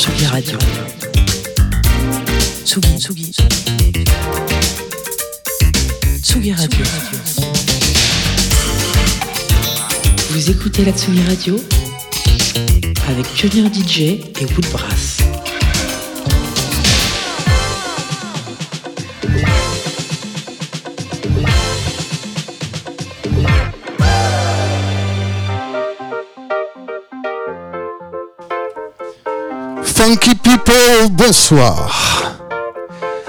Tsugi Radio. Tsugi, Tsugi. Tsugi Radio. Vous écoutez la Tsugi Radio avec Junior DJ et Woodbrass. Funky People, bonsoir.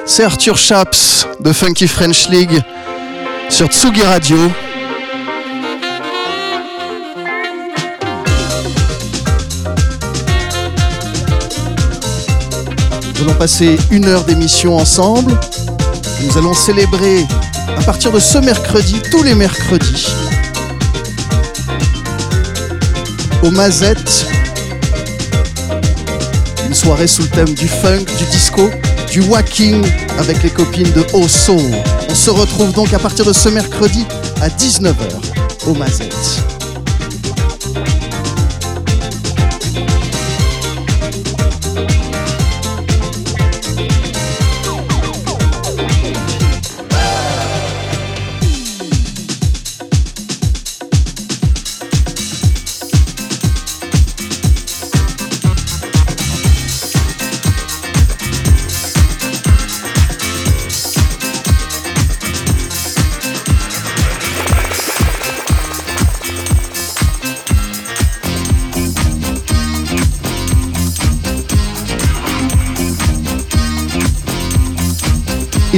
C'est Arthur Chaps de Funky French League sur Tsugi Radio. Nous allons passer une heure d'émission ensemble. Nous allons célébrer à partir de ce mercredi, tous les mercredis, au Mazette, une soirée sous le thème du funk, du disco, du walking avec les copines de Oh Soul. On se retrouve donc à partir de ce mercredi à 19h au Mazette.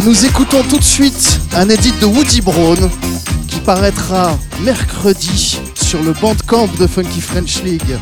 Nous écoutons tout de suite un edit de Woody Brown qui paraîtra mercredi sur le bandcamp de Funky French League.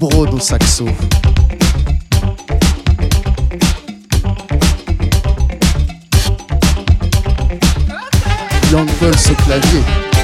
Woody Broad au saxo. Young clavier.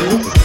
Thank you.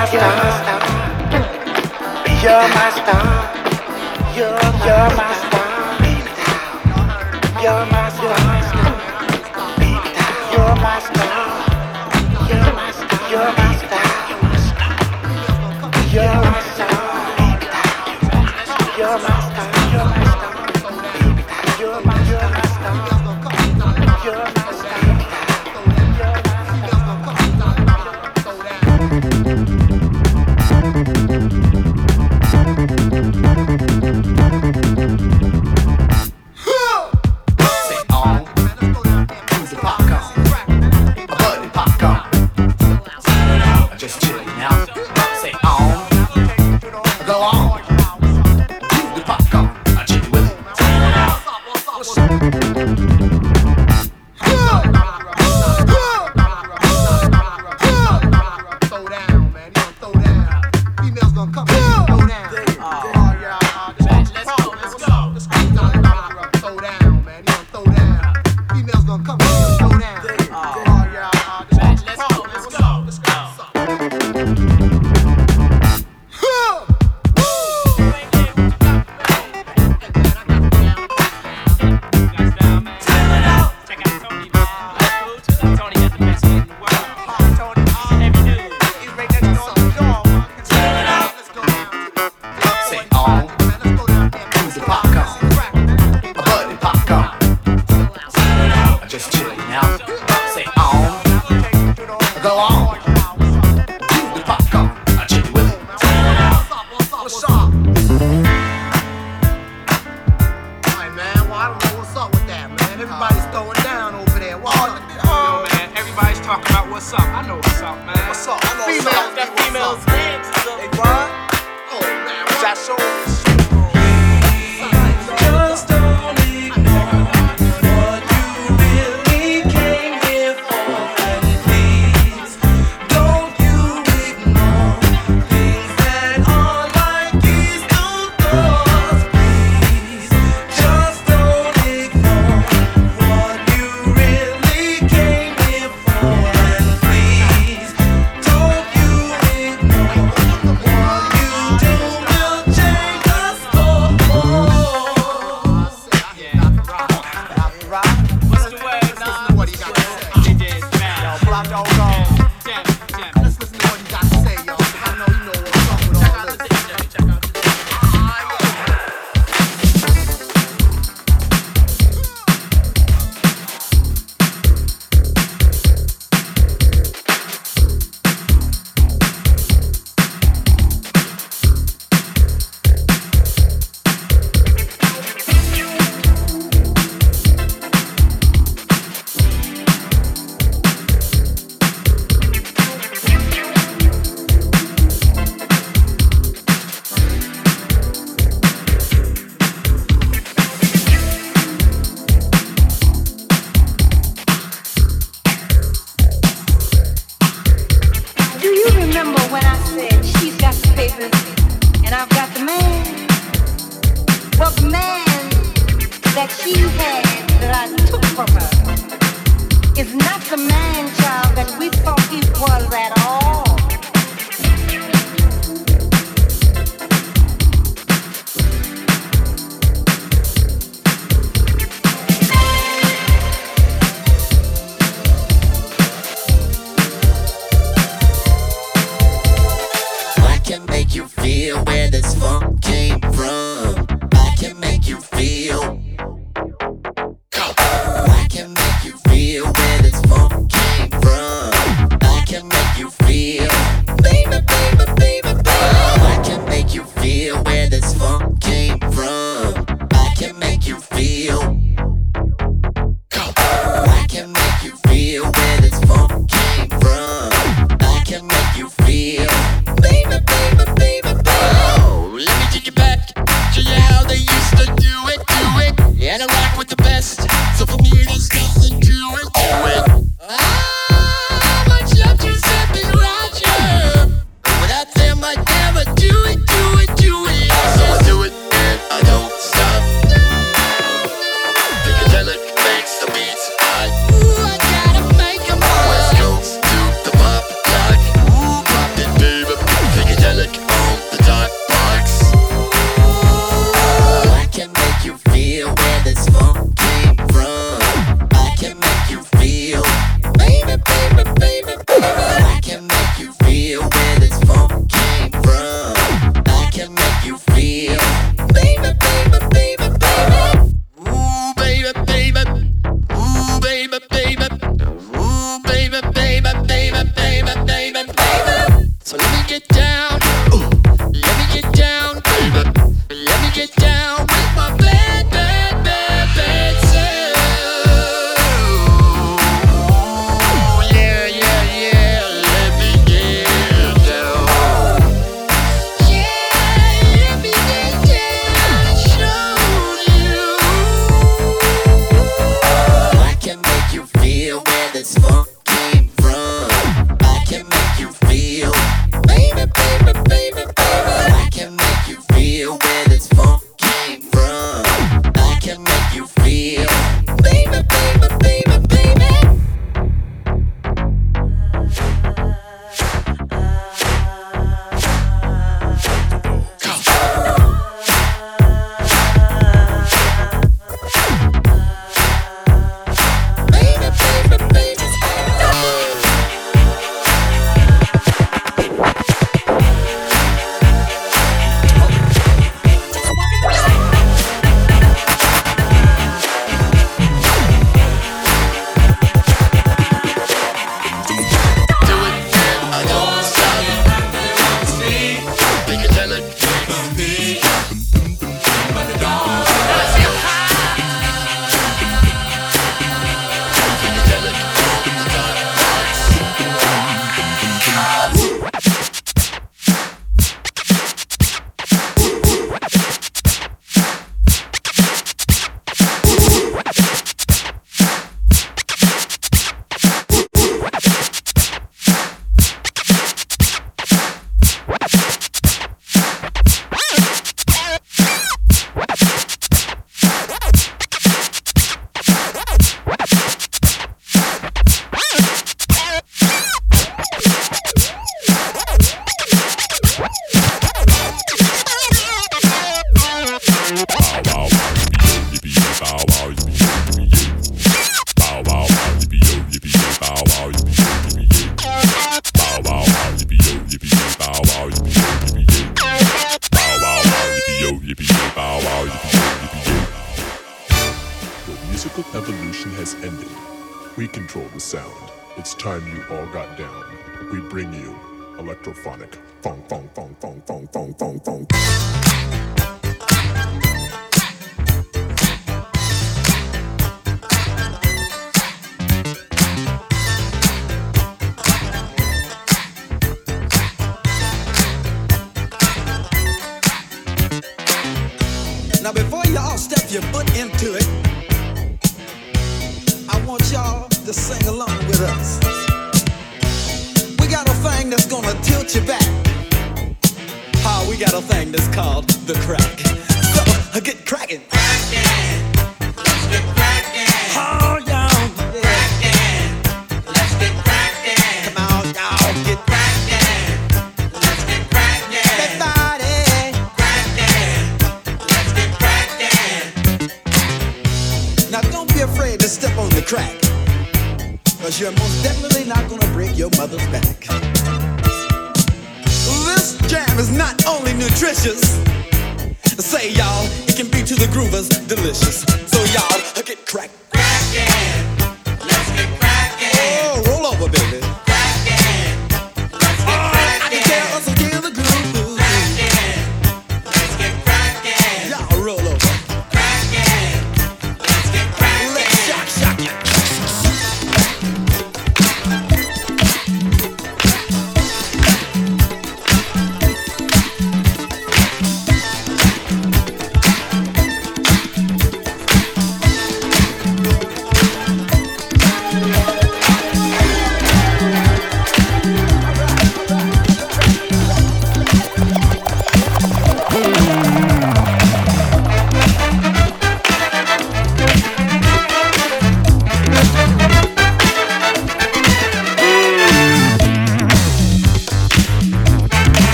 máquina. the sound. It's time you all got down. We bring you electrophonic. the crap.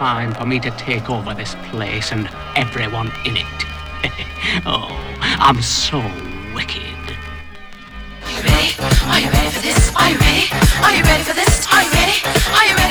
Time for me to take over this place and everyone in it. oh, I'm so wicked. Are you ready? Are you ready for this? Are you ready? Are you ready for this? Are you ready? Are you ready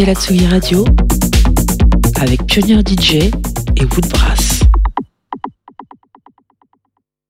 écoutez la Tsugi Radio avec Pionnier DJ et Woodbrass.